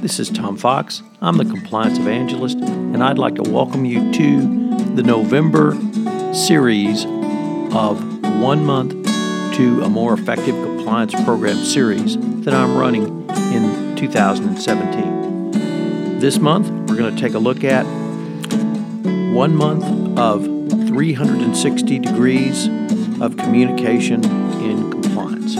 This is Tom Fox. I'm the Compliance Evangelist, and I'd like to welcome you to the November series of One Month to a More Effective Compliance Program series that I'm running in 2017. This month, we're going to take a look at one month of 360 degrees of communication in compliance.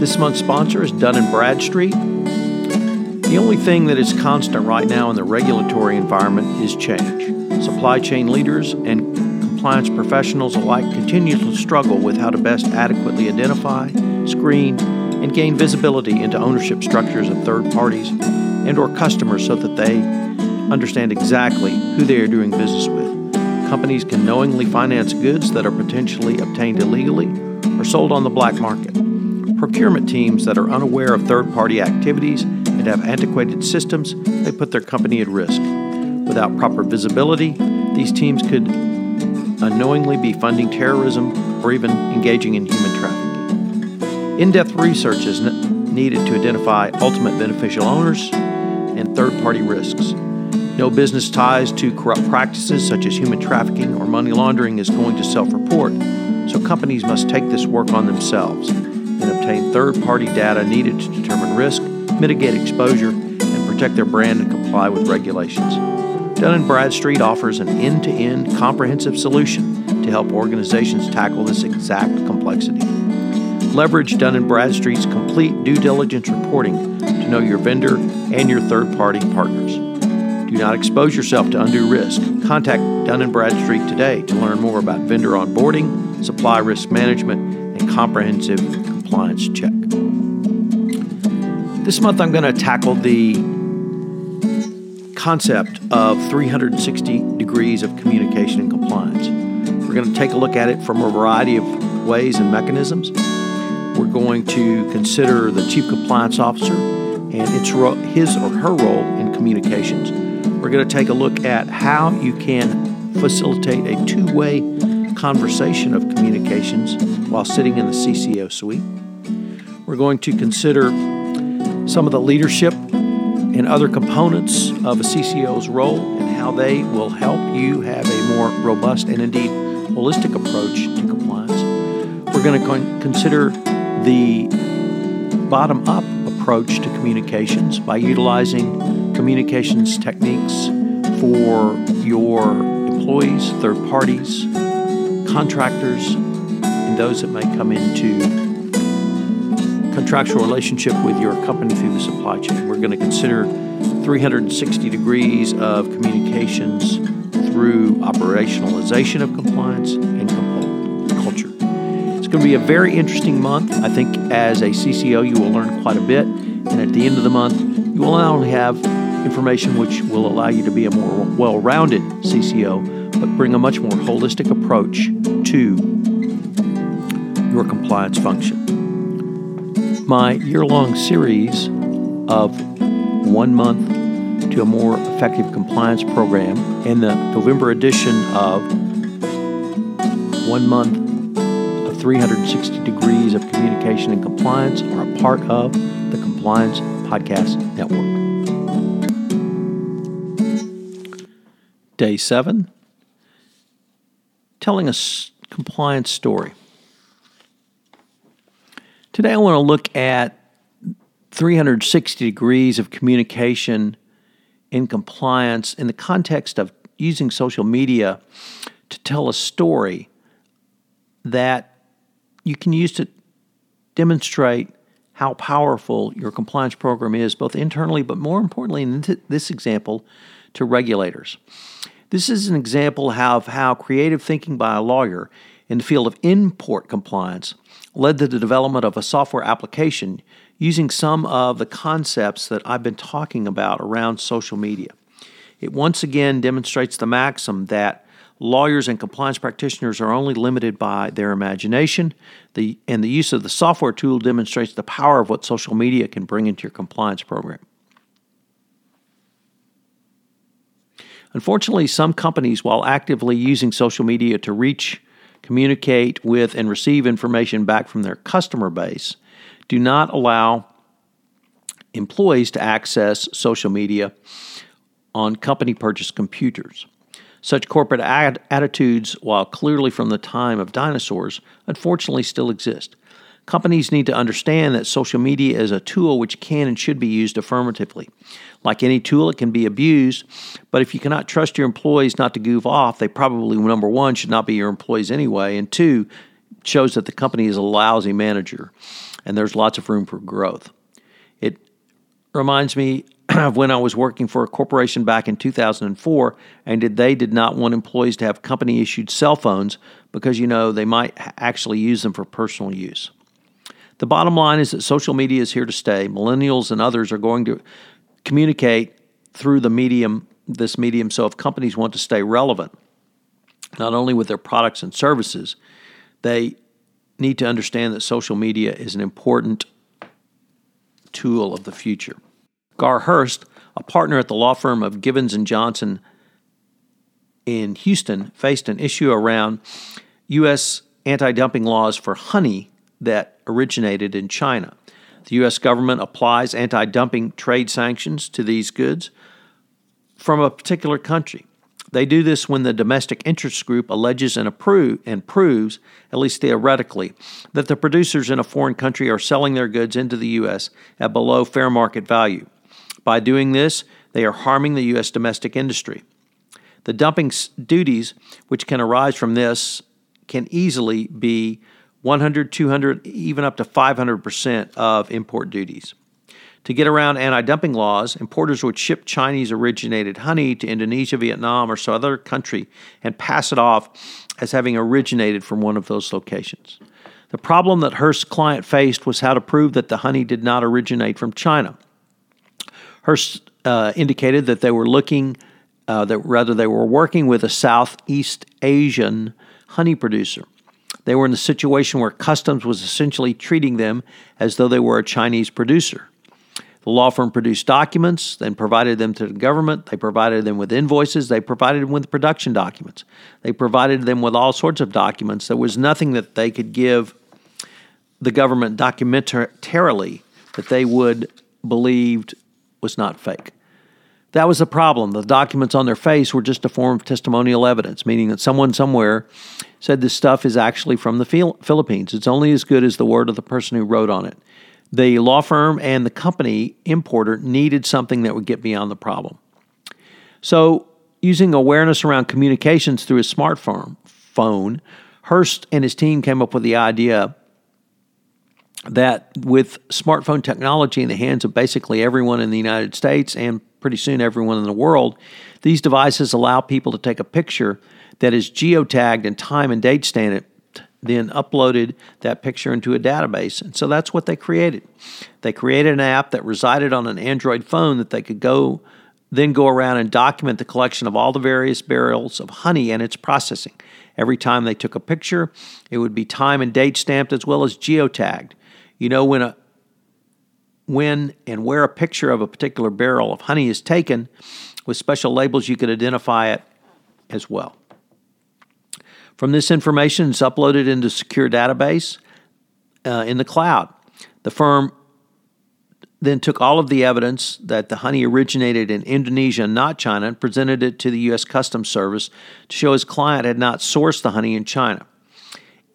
This month's sponsor is Dun & Bradstreet. The only thing that is constant right now in the regulatory environment is change. Supply chain leaders and compliance professionals alike continue to struggle with how to best adequately identify, screen, and gain visibility into ownership structures of third parties and or customers so that they understand exactly who they are doing business with. Companies can knowingly finance goods that are potentially obtained illegally or sold on the black market. Procurement teams that are unaware of third party activities have antiquated systems, they put their company at risk. Without proper visibility, these teams could unknowingly be funding terrorism or even engaging in human trafficking. In depth research is needed to identify ultimate beneficial owners and third party risks. No business ties to corrupt practices such as human trafficking or money laundering is going to self report, so companies must take this work on themselves and obtain third party data needed to determine risk, mitigate exposure, and protect their brand and comply with regulations. Dun & Bradstreet offers an end-to-end comprehensive solution to help organizations tackle this exact complexity. Leverage Dun & Bradstreet's complete due diligence reporting to know your vendor and your third-party partners. Do not expose yourself to undue risk. Contact Dun & Bradstreet today to learn more about vendor onboarding, supply risk management, and comprehensive compliance check. This month I'm going to tackle the concept of 360 degrees of communication and compliance. We're going to take a look at it from a variety of ways and mechanisms. We're going to consider the Chief Compliance Officer and its ro- his or her role in communications. We're going to take a look at how you can facilitate a two way conversation of communications while sitting in the CCO suite. We're going to consider some of the leadership and other components of a CCO's role and how they will help you have a more robust and indeed holistic approach to compliance. We're going to consider the bottom up approach to communications by utilizing communications techniques for your employees, third parties, contractors, and those that may come into contractual relationship with your company through the supply chain. We're going to consider 360 degrees of communications through operationalization of compliance and culture. It's going to be a very interesting month. I think as a CCO, you will learn quite a bit. And at the end of the month, you will not only have information which will allow you to be a more well rounded CCO, but bring a much more holistic approach to your compliance function my year long series of one month to a more effective compliance program and the November edition of one month of 360 degrees of communication and compliance are a part of the Compliance Podcast Network. Day seven telling a compliance story. Today, I want to look at 360 degrees of communication in compliance in the context of using social media to tell a story that you can use to demonstrate how powerful your compliance program is, both internally, but more importantly, in this example, to regulators. This is an example of how creative thinking by a lawyer in the field of import compliance led to the development of a software application using some of the concepts that I've been talking about around social media. It once again demonstrates the maxim that lawyers and compliance practitioners are only limited by their imagination, the, and the use of the software tool demonstrates the power of what social media can bring into your compliance program. Unfortunately, some companies, while actively using social media to reach communicate with, and receive information back from their customer base do not allow employees to access social media on company purchased computers. Such corporate ad- attitudes, while clearly from the time of dinosaurs, unfortunately still exist. Companies need to understand that social media is a tool which can and should be used affirmatively. Like any tool, it can be abused, but if you cannot trust your employees not to goof off, they probably, number one, should not be your employees anyway, and two, shows that the company is a lousy manager and there's lots of room for growth. It reminds me of when I was working for a corporation back in 2004, and did, they did not want employees to have company issued cell phones because, you know, they might actually use them for personal use. The bottom line is that social media is here to stay. Millennials and others are going to communicate through the medium, this medium. So if companies want to stay relevant, not only with their products and services, they need to understand that social media is an important tool of the future. Gar Hurst, a partner at the law firm of Gibbons and Johnson in Houston, faced an issue around U.S. anti dumping laws for honey that originated in China. The U.S. government applies anti dumping trade sanctions to these goods from a particular country. They do this when the domestic interest group alleges and, approve, and proves, at least theoretically, that the producers in a foreign country are selling their goods into the U.S. at below fair market value. By doing this, they are harming the U.S. domestic industry. The dumping duties which can arise from this can easily be 100, 200, even up to 500% of import duties. To get around anti dumping laws, importers would ship Chinese originated honey to Indonesia, Vietnam, or some other country and pass it off as having originated from one of those locations. The problem that Hurst's client faced was how to prove that the honey did not originate from China. Hearst uh, indicated that they were looking, uh, that rather they were working with a Southeast Asian honey producer. They were in the situation where customs was essentially treating them as though they were a Chinese producer. The law firm produced documents, then provided them to the government. They provided them with invoices. They provided them with production documents. They provided them with all sorts of documents. There was nothing that they could give the government documentarily that they would believed was not fake. That was the problem. The documents on their face were just a form of testimonial evidence, meaning that someone somewhere said this stuff is actually from the Philippines. It's only as good as the word of the person who wrote on it. The law firm and the company importer needed something that would get beyond the problem. So, using awareness around communications through his smartphone, phone, Hurst and his team came up with the idea that with smartphone technology in the hands of basically everyone in the United States and pretty soon everyone in the world, these devices allow people to take a picture that is geotagged and time and date stamped, then uploaded that picture into a database. And so that's what they created. They created an app that resided on an Android phone that they could go then go around and document the collection of all the various barrels of honey and its processing. Every time they took a picture, it would be time and date stamped as well as geotagged. You know when a when and where a picture of a particular barrel of honey is taken with special labels, you could identify it as well. From this information, it's uploaded into a secure database uh, in the cloud. The firm then took all of the evidence that the honey originated in Indonesia, not China, and presented it to the U.S. Customs Service to show his client had not sourced the honey in China.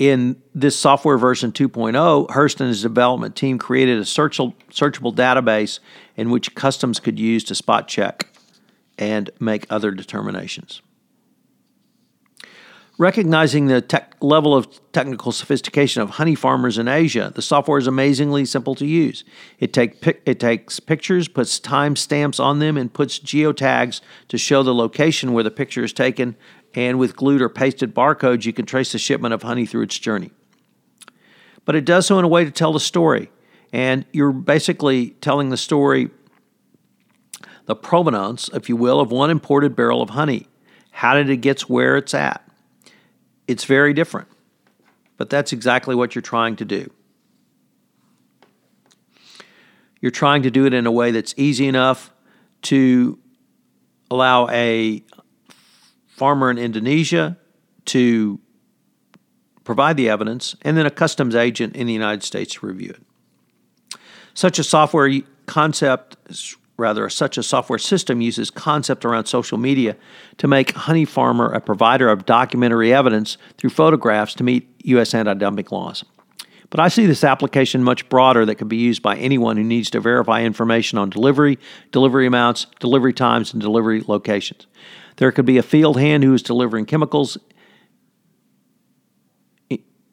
In this software version 2.0, Hurst and his development team created a searchable, searchable database in which customs could use to spot check and make other determinations. Recognizing the tech level of technical sophistication of honey farmers in Asia, the software is amazingly simple to use. It, take, it takes pictures, puts timestamps on them, and puts geotags to show the location where the picture is taken and with glued or pasted barcodes, you can trace the shipment of honey through its journey. But it does so in a way to tell the story. And you're basically telling the story, the provenance, if you will, of one imported barrel of honey. How did it get where it's at? It's very different. But that's exactly what you're trying to do. You're trying to do it in a way that's easy enough to allow a farmer in Indonesia to provide the evidence, and then a customs agent in the United States to review it. Such a software concept, rather, such a software system uses concept around social media to make Honey Farmer a provider of documentary evidence through photographs to meet U.S. anti dumping laws. But I see this application much broader that can be used by anyone who needs to verify information on delivery, delivery amounts, delivery times, and delivery locations. There could be a field hand who is delivering chemicals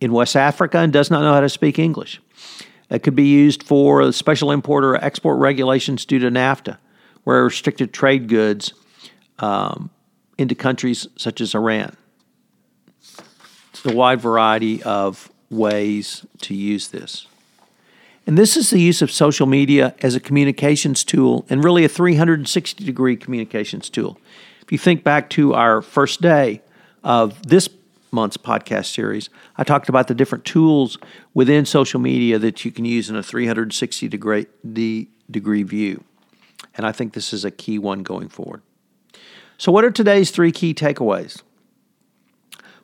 in West Africa and does not know how to speak English. It could be used for special import or export regulations due to NAFTA, where restricted trade goods um, into countries such as Iran. It's a wide variety of ways to use this. And this is the use of social media as a communications tool and really a 360 degree communications tool. If you think back to our first day of this month's podcast series, I talked about the different tools within social media that you can use in a 360 degree, degree view. And I think this is a key one going forward. So, what are today's three key takeaways?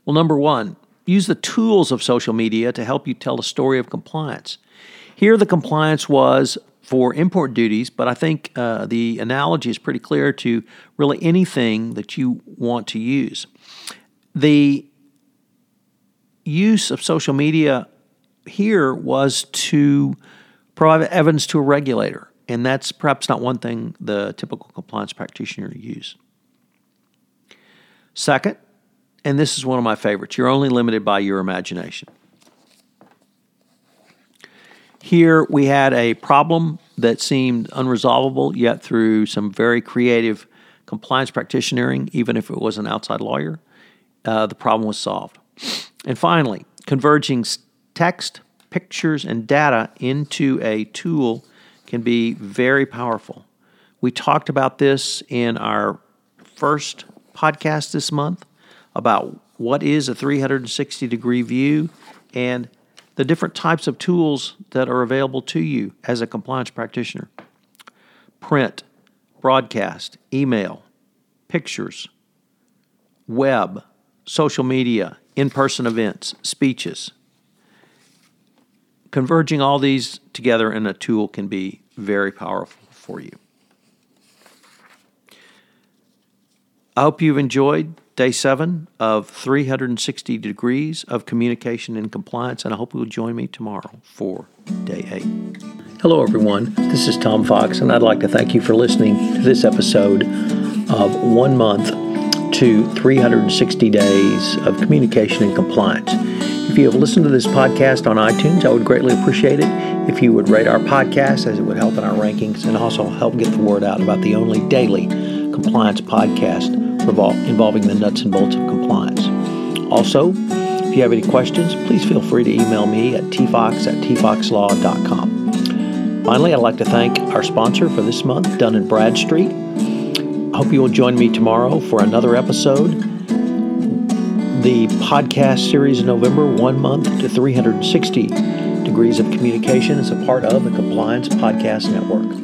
Well, number one, use the tools of social media to help you tell a story of compliance. Here, the compliance was for import duties, but I think uh, the analogy is pretty clear to really anything that you want to use. The use of social media here was to provide evidence to a regulator, and that's perhaps not one thing the typical compliance practitioner use. Second, and this is one of my favorites, you're only limited by your imagination. Here we had a problem that seemed unresolvable, yet through some very creative compliance practitionering, even if it was an outside lawyer, uh, the problem was solved. And finally, converging text, pictures, and data into a tool can be very powerful. We talked about this in our first podcast this month about what is a 360 degree view and the different types of tools that are available to you as a compliance practitioner print, broadcast, email, pictures, web, social media, in person events, speeches. Converging all these together in a tool can be very powerful for you. I hope you've enjoyed day seven of 360 degrees of communication and compliance, and I hope you'll join me tomorrow for day eight. Hello, everyone. This is Tom Fox, and I'd like to thank you for listening to this episode of One Month to 360 Days of Communication and Compliance. If you have listened to this podcast on iTunes, I would greatly appreciate it if you would rate our podcast, as it would help in our rankings and also help get the word out about the only daily compliance podcast involving the nuts and bolts of compliance. Also, if you have any questions, please feel free to email me at tfox at tfoxlaw.com. Finally, I'd like to thank our sponsor for this month, Dun & Bradstreet. I hope you will join me tomorrow for another episode. The podcast series in November, One Month to 360 Degrees of Communication, is a part of the Compliance Podcast Network.